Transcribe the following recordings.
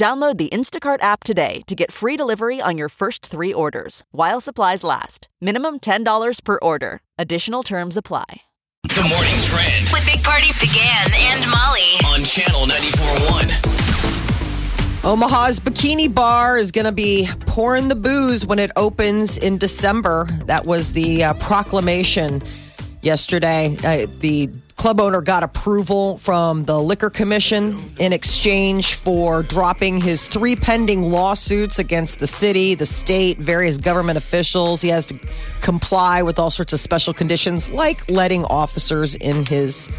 Download the Instacart app today to get free delivery on your first three orders while supplies last. Minimum $10 per order. Additional terms apply. The morning trend With Big Party began and Molly. on channel 94.1. Omaha's Bikini Bar is going to be pouring the booze when it opens in December. That was the uh, proclamation yesterday. Uh, the club owner got approval from the Liquor Commission in exchange for dropping his three pending lawsuits against the city, the state, various government officials. He has to comply with all sorts of special conditions, like letting officers in his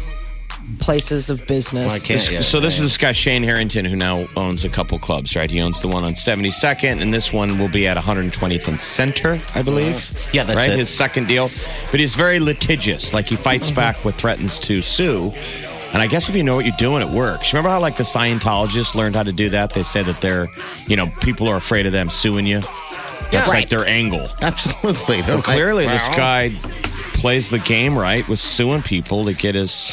places of business. so this is this guy Shane Harrington who now owns a couple clubs, right? He owns the one on 72nd, and this one will be at 120th and Center, I believe. Yeah, that's right. it. His second deal, but he's very litigious. Like he fights mm-hmm. back with threatens to sue. And I guess if you know what you're doing, it works. Remember how like the Scientologists learned how to do that? They say that they're, you know, people are afraid of them suing you. That's Yeah. like their angle. Absolutely. They're Well, like, clearly, this guy plays the game right with suing people to get his.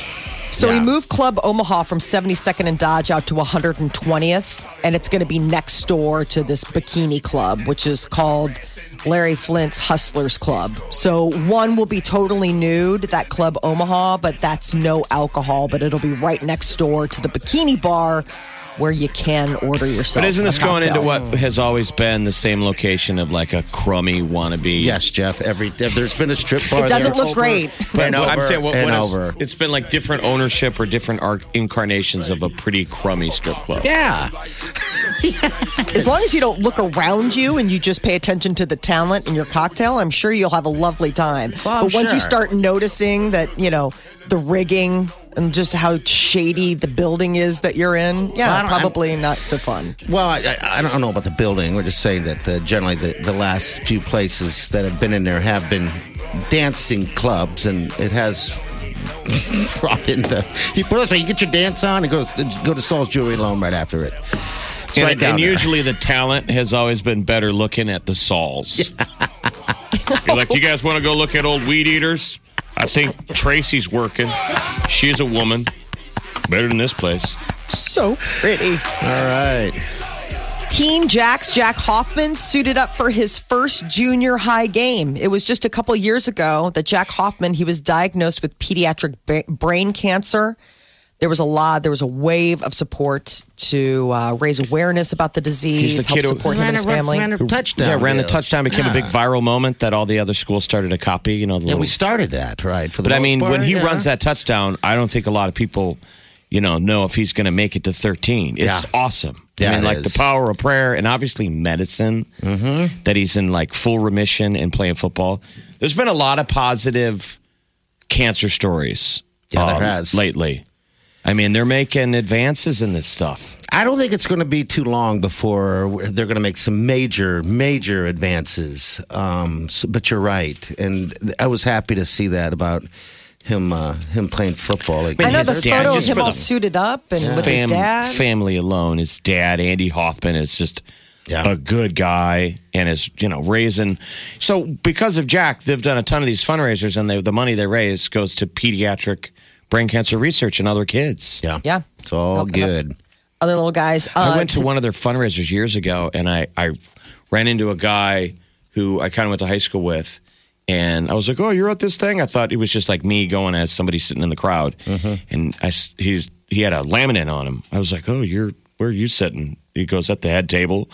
So Yeah. moved Club Omaha from 72nd and Dodge out to 120th, and it's going to be next door to this bikini club, which is called Larry Flynt's Hustlers Club. So one will be totally nude, that Club Omaha, but that's no alcohol, but it'll be right next door to the bikini bar where you can order yourself. But isn't this going into what has always been the same location of like a crummy wannabe? Yes, Jeff. Every if there's been a strip bar. It doesn't there look over great. But and uh, I'm saying what, and what is- over. it's been like different ownership or different arc incarnations of a pretty crummy strip club. Yeah. As long as you don't look around you and you just pay attention to the talent in your cocktail, I'm sure you'll have a lovely time. Well, I'm but once you start noticing that, you know, the rigging and just how shady the building is that you're in, yeah, don't- I'm- probably not so fun. Well, I, I, I don't know about the building. We're just saying that the, generally the, the last few places that have been in there have been dancing clubs, and it has brought in the. You put it, so you get your dance on and go go to Sol's Jewelry Loan right after it. It's And, right and usually the talent has always been better looking at the Sols. You're like, you guys want to go look at old weed eaters? I think Tracy's working. She's a woman. Better than this place. So pretty. All right. Team Jack's Jack Hoffman suited up for his first junior high game. It was just a couple years ago that Jack Hoffman he was diagnosed with pediatric brain cancer. There was a lot. There was a wave of support to uh, raise awareness about the disease, He's the help kid who- support him and his family. Ran a touchdown. yeah, ran the deal. touchdown, became a big Yeah. viral moment that all the other schools started to copy. You know, the Yeah, little we started that right for the. But I most mean, when part, he yeah. runs that touchdown, I don't think a lot of people, you know, know if he's going to make it to 13. It's Yeah. awesome. Yeah, I mean, it like is. the power of prayer and obviously medicine Mm-hmm. that he's in like full remission and playing football. There's been a lot of positive cancer stories. um, Yeah, there has. lately. I mean, they're making advances in this stuff. I don't think it's going to be too long before they're going to make some major, major advances. Um, so- but you're right, and I was happy to see that about him. Uh, him playing football. Like, I know his the dad, photo of him all suited up and with his dad. family alone. His dad, Andy Hoffman, is just Yeah. a good guy and is you know raising. So because of Jack, they've done a ton of these fundraisers, and they, the money they raise goes to pediatric brain cancer research and other kids. yeah, Yeah. it's all Okay. good. Other little guys. I Uh, went to one of their fundraisers years ago, and I, I ran into a guy who I kind of went to high school with. And I was like, "Oh, you're at this thing." I thought it was just like me going as somebody sitting in the crowd, and I s- he's he had a laminate on him. I was like, "Oh, you're where are you sitting?" He goes at the head table.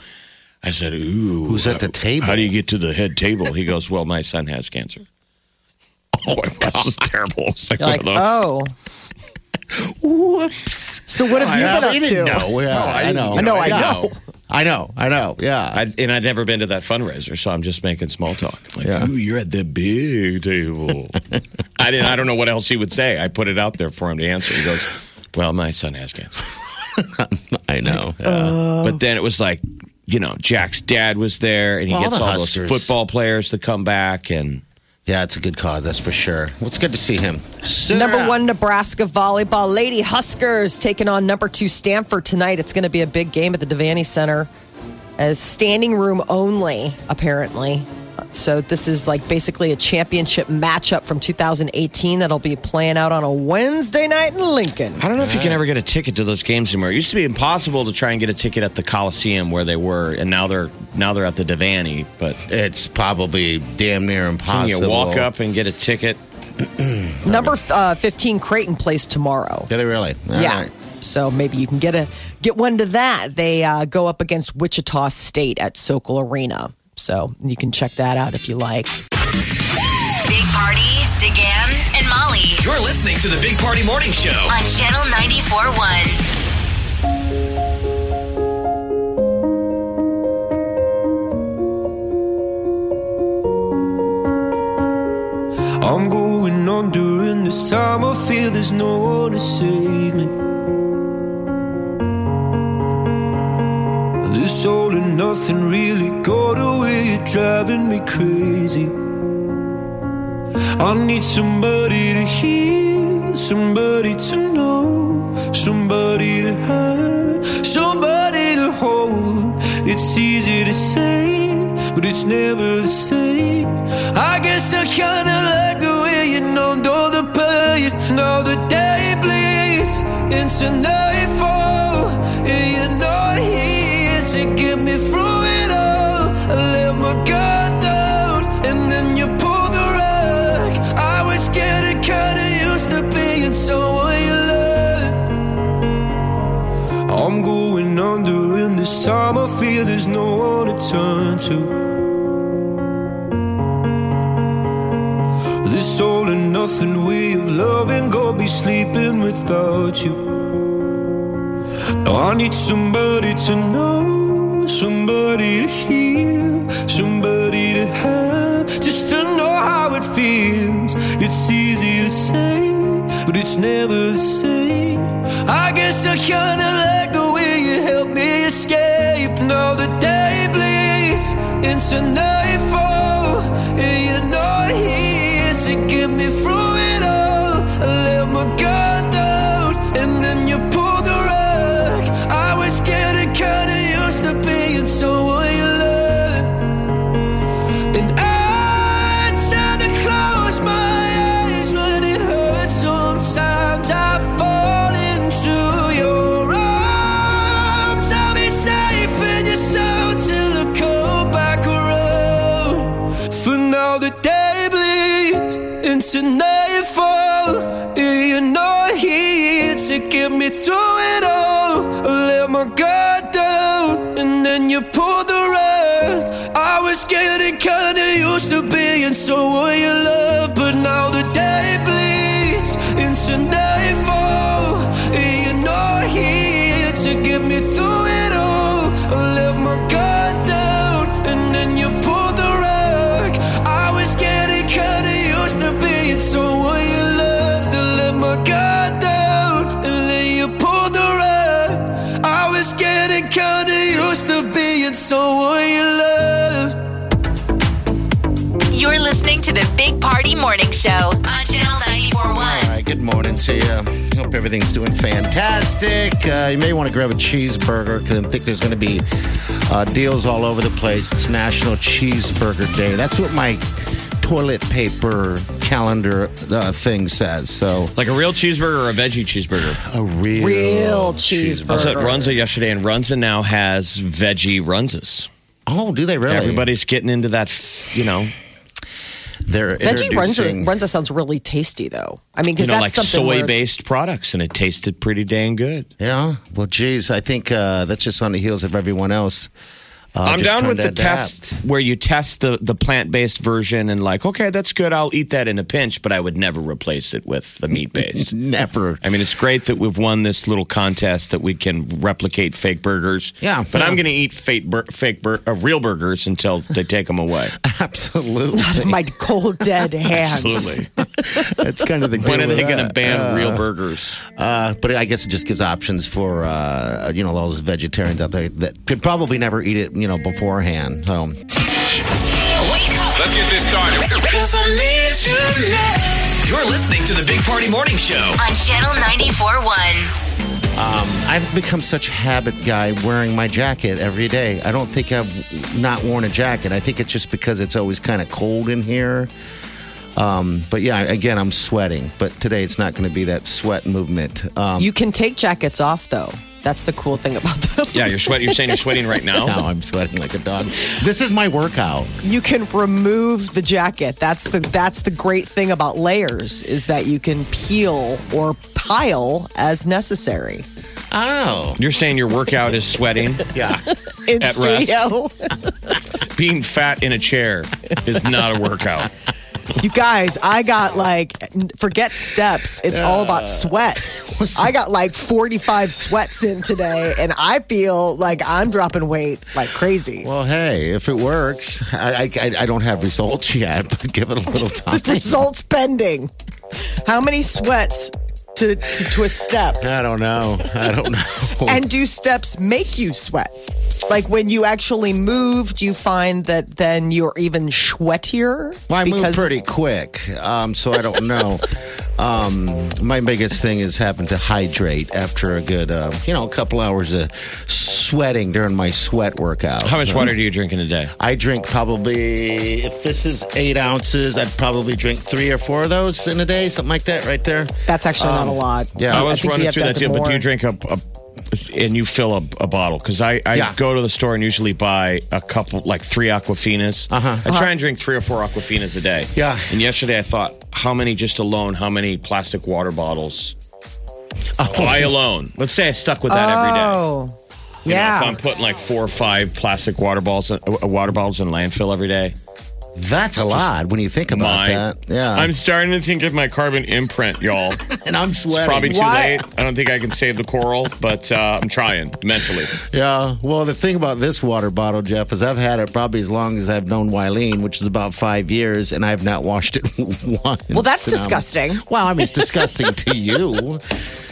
I said, "Ooh, Who's at the table? How do you get to the head table?" He goes, "Well, my son has cancer." Oh, my god, this is terrible. It was like, like, those. oh. Whoops. So what have you I, been I up to? didn't know. Yeah, I I, didn't know. I know, I know. I know. I know. Yeah. I, and I'd never been to that fundraiser, so I'm just making small talk. I'm like, Yeah. ooh, you're at the big table. I didn't. I don't know what else he would say. I put it out there for him to answer. He goes, "Well, my son has cancer," I know. Uh, but then it was like you know, Jack's dad was there, and he Well, gets the all those football players to come back, and Yeah, it's a good cause, that's for sure. Well, it's good to see him. Number one, Nebraska volleyball. Lady Huskers taking on number two, Stanford tonight. It's going to be a big game at the Devaney Center as standing room only, apparently. So this is like basically a championship matchup from 2018 that'll be playing out on a Wednesday night in Lincoln. I don't know if you can ever get a ticket to those games anymore. It used to be impossible to try and get a ticket at the Coliseum where they were, and now they're now they're at the Devaney. But It's probably damn near can impossible. you walk up and get a ticket? Number uh, 15, Creighton plays tomorrow. Do they really? All yeah. right. So maybe you can get a get one to that. They uh, go up against Wichita State at Sokol Arena. So you can check that out if you like. Big Party, DeGan, and Molly You're listening to the Big Party Morning Show. on Channel 94.1. I'm going on during this time. I feel there's no one to save me. This all and nothing really got away, driving me crazy. I need somebody to hear, somebody to know, somebody to have, somebody to hold. It's easy to say, but it's never the same. I guess I kinda like the way you numbed all the pain. Now the day bleeds into nightfall, then you pulled the rug. I was getting kinda used to being someone you loved. I'm going under, and this time I feel there's no one to turn to. This all and nothing way of loving, go be sleeping without you. I need somebody to know, somebody to hear, somebody to have, just to know how it feels. It's easy to say, but it's never the same. I guess I kinda like the way you help me escape. Now the day bleeds into nightfall, into nightfall. You're not here to get me through it all. I let my guard down, and then you pulled the rug. I was getting kinda used to being someone you love, but now the day bleeds into nightfall. To being someone you loved. You're listening to the Big Party Morning Show on Channel 94.1. All right, good morning to you. Hope everything's doing fantastic. Uh, you may want to grab a cheeseburger because I think there's going to be uh, deals all over the place. It's National Cheeseburger Day. That's what my toilet paper calendar uh, thing says. So Like a real cheeseburger or a veggie cheeseburger? a real, Real I was at cheeseburger. Runza yesterday, and Runza now has veggie Runzas. Oh, do they really? Everybody's getting into that, f- you know, They're Veggie introducing- Runza, Runza sounds really tasty, though. I mean, you because know, that's like something soy-based products, and it tasted pretty dang good. Yeah. Well, geez, I think uh, that's just on the heels of everyone else. Uh, I'm down with to the test where you test the, the plant based version and like, okay, that's good. I'll eat that in a pinch, but I would never replace it with the meat based. Never. I mean, it's great that we've won this little contest that we can replicate fake burgers. Yeah, but yeah. I'm going to eat fake, bur- fake bur- uh, real burgers until they take them away. Absolutely. Not my cold dead hands. Absolutely. That's kind of the. When are they going to that. ban real burgers? Uh, but I guess it just gives options for uh, you know all those vegetarians out there that could probably never eat it you know beforehand. So Let's get this started. You're listening to the Big Party Morning Show. on Channel 94.1. I've become such a habit guy wearing my jacket every day. I don't think I've not worn a jacket. I think it's just because it's always kind of cold in here. Um, but yeah, again, I'm sweating. But today it's not going to be that sweat movement. Um, You can take jackets off though. That's the cool thing about this. Yeah, you're sweating. You're saying you're sweating right now. now I'm sweating like a dog. This is my workout. You can remove the jacket. That's the that's the great thing about layers is that you can peel or pile as necessary. Oh, You're saying your workout is sweating. yeah. In At rest. Being fat in a chair is not a workout. You guys, I got like forget steps. It's all about sweats. I got like 45 sweats in today and I feel like I'm dropping weight like crazy. Well, hey, if it works, I, I, I don't have results yet, but give it a little time. Results pending. How many sweats to, to, to a step? I don't know. I don't know. And do steps make you sweat? Like when you actually move, do you find that then you're even sweatier? Well, I move pretty quick, um, so I don't know. um, my biggest thing is having to hydrate after a good, uh, you know, a couple hours of sweating during my sweat workout. How much water do you drink in a day? I drink probably, if this is eight ounces, I'd probably drink three or four of those in a day, something like that, right there. That's actually not a lot. yeah. I I was think you running through that have deal, but do you drink a, a and you fill a, a bottle? Because I, I Yeah. go to the store and usually buy a couple, like three Aquafinas. Uh-huh. I try and drink three or four Aquafinas a day. Yeah. And yesterday I thought, how many just alone? How many plastic water bottles? Oh. I alone. Let's say I stuck with that every day. Oh, You know, yeah. if I'm putting like four or five plastic water bottles, uh, water bottles in landfill every day, That's a lot when you think about mine. that. Yeah. I'm starting to think of my carbon imprint, y'all. and I'm It's sweating. probably too Why- late. I don't think I can save the coral, but uh, I'm trying mentally. Yeah. Well, the thing about this water bottle, Jeff, is I've had it probably as long as I've known Wileen, which is about five years, and I've not washed it once. Well, that's And I'm- disgusting. Well, I mean, it's disgusting to you.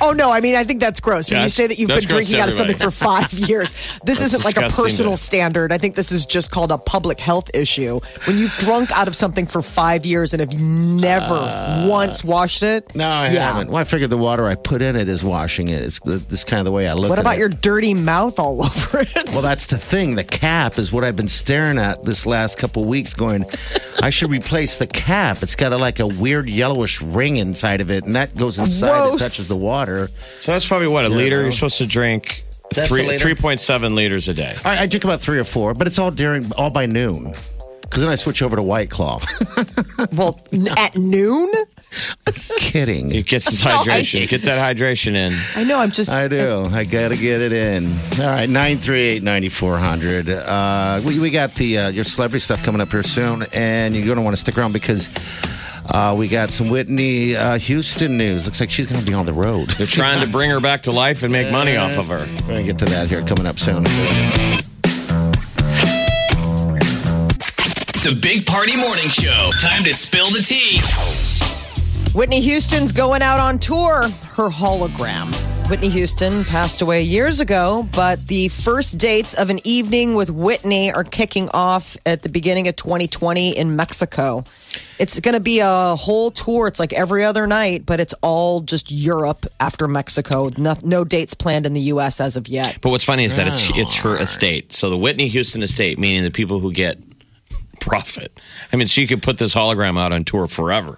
Oh no, I mean I think that's gross. When you say that you've that's been gross drinking to out of something everybody. for five years, this That's isn't like a disgusting personal to- standard. I think this is just called a public health issue. When you've drunk out of something for five years and have never once washed it. Uh, No, I yeah. haven't. Well, I figured the water I put in it is washing it. It's the, this kind of the way I look What at about it. your dirty mouth all over it? Well, that's the thing. The cap is what I've been staring at this last couple weeks. Going, I should replace the cap. It's got a, like a weird yellowish ring inside of it, and that goes inside. Gross. It touches the water. So that's probably what a liter. You're supposed to drink three three point seven liters a day. I, I drink about three or four, but it's all during all by noon. Because then I switch over to White Claw. well, at noon. Kidding. It gets this hydration. Get that hydration in. I know. I'm just. I do. I got to get it in. All right, 938 9400. Uh, we, we got the uh, your celebrity stuff coming up here soon, and you're going to want to stick around because uh, we got some Whitney uh, Houston news. Looks like she's going to be on the road. They're trying to bring her back to life and make money off of her. We're going to get to that here coming up soon. The Big Party Morning Show. Time to spill the tea. Whitney Houston's going out on tour. Her hologram. Whitney Houston passed away years ago, but the first dates of an evening with Whitney are kicking off at the beginning of 2020 in Mexico. It's going to be a whole tour. It's like every other night, but it's all just Europe after Mexico. No, no dates planned in the U.S. as of yet. But what's funny is that it's oh. it's her estate. So the Whitney Houston estate, meaning the people who get profit. I mean, she could put this hologram out on tour forever.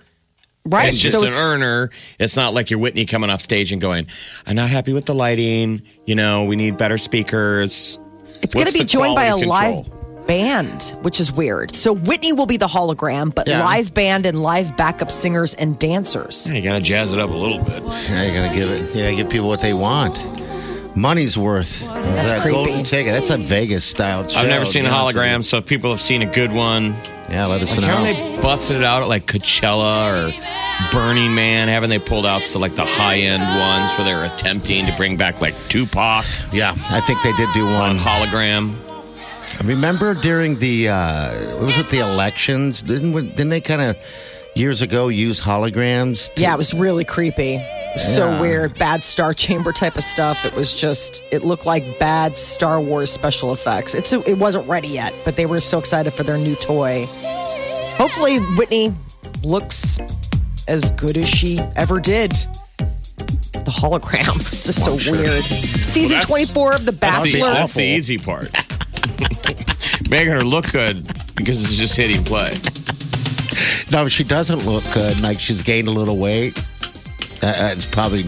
Right. It's just so an it's, earner. It's not like you're Whitney coming off stage and going, "I'm not happy with the lighting. You know, we need better speakers." it's going to be joined by a quality live band, which is weird. So Whitney will be the hologram, but Yeah. live band and live backup singers and dancers. You got to jazz it up a little bit. Yeah, you got to give it. Yeah, give people what they want. Money's worth. That's that creepy. golden ticket. That's a Vegas style. I've never seen a hologram, so if people have seen a good one, Yeah, let us like know. haven't they busted it out at like Coachella or Burning Man? Haven't they pulled out so like the high end ones where they're attempting to bring back like Tupac yeah, I think they did do on one. hologram? Remember during the uh, was it the elections? Didn't didn't they kind of years ago use holograms. to- Yeah, it was really creepy. It So weird, bad Star Chamber type of stuff. It was just, it looked like bad Star Wars special effects. It's it wasn't ready yet, but they were so excited for their new toy. Hopefully, Whitney looks as good as she ever did. The hologram, it's just so oh, weird. Season that's- twenty four of The That's the, Bachelor. that's the easy part. Making her look good because it's just hitting play. No, she doesn't look good. Like she's gained a little weight. Uh, it's probably a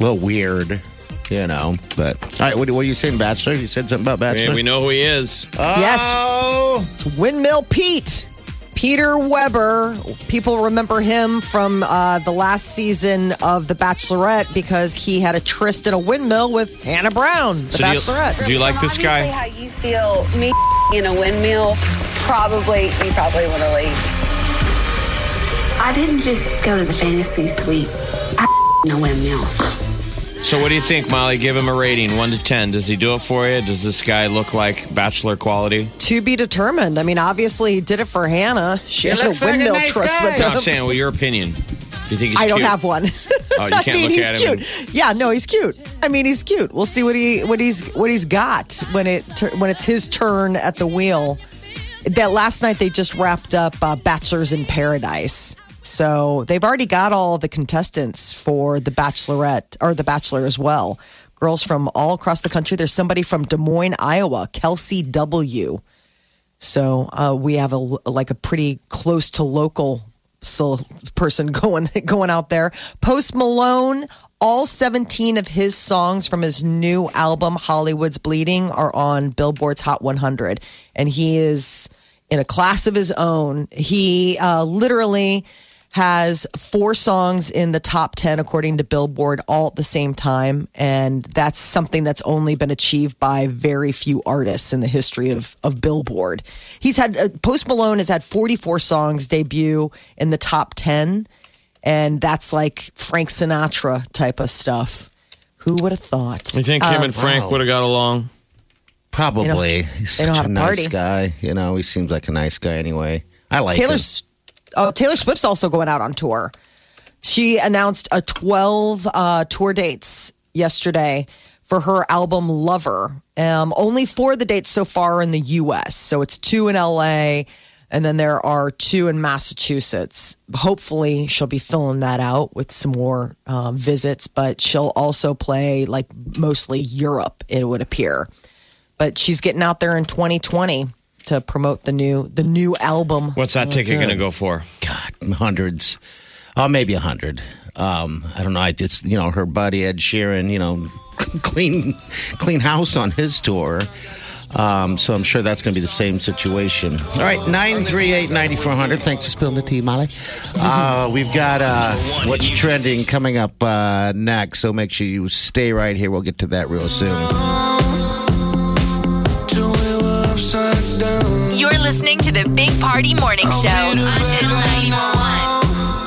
little weird, you know. But all right, what, what are you saying, Bachelor? You said something about Bachelor. Man, we know who he is. Yes, Oh, It's Windmill Pete. Peter Weber. People remember him from uh, the last season of The Bachelorette because he had a tryst in a windmill with Hannah Brown, The So do you- Bachelorette. Do you like this Obviously, guy? How you feel me in a windmill? Probably, you probably want to leave. I didn't just go to the fantasy suite. I in a windmill. So, what do you think, Molly? Give him a rating, one to ten. Does he do it for you? Does this guy look like Bachelor quality? to be determined. I mean, obviously, he did it for Hannah. She had a looks like a windmill nice tryst guy. with No, him. I'm saying, well, your opinion. Do you think he's I don't cute? have one. Oh, you can't mean, look he's at him cute. Yeah, no, he's cute. I mean, he's cute. We'll see what he what he's what he's got when it tur- when it's his turn at the wheel. That last night they just wrapped up uh, Bachelors in Paradise. So they've already got all the contestants for the Bachelorette or the Bachelor as well. Girls from all across the country. There's somebody from Des Moines, Iowa, Kelsey W. So uh, we have a like a pretty close to local person going going out there. Post Malone, all 17 of his songs from his new album Hollywood's Bleeding are on Billboard's Hot 100 and he is in a class of his own. He uh, literally has four songs in the top 10 according to Billboard all at the same time and that's something that's only been achieved by very few artists in the history of of Billboard. He's had uh, Post Malone has had 44 songs debut in the top 10 and that's like Frank Sinatra type of stuff. Who would have thought? You think him and Frank wow. would have got along? probably. He's such how a nice party. guy. You know, he seems like a nice guy anyway. I like him. Taylor's oh, Taylor Swift's also going out on tour. She announced a 12 uh, tour dates yesterday for her album Lover. Um, only four of the dates so far in the U.S. So it's two in L.A. and then there are two in Massachusetts. Hopefully, she'll be filling that out with some more uh, visits, but she'll also play like mostly Europe. It would appear, but she's getting out there in 2020 to promote the new the new album. What's that ticket going to go for? God, hundreds. Oh, maybe a hundred. Um, I don't know. It's you know her buddy Ed Sheeran. You know, clean clean house on his tour. Um, so I'm sure that's going to be the same situation. All right, nine three eight ninety four hundred. Thanks for spilling the tea, Molly. Uh, we've got uh, what's trending coming up uh, next. So make sure you stay right here. We'll get to that real soon. Listening to the Big Party Morning Show on Channel 941.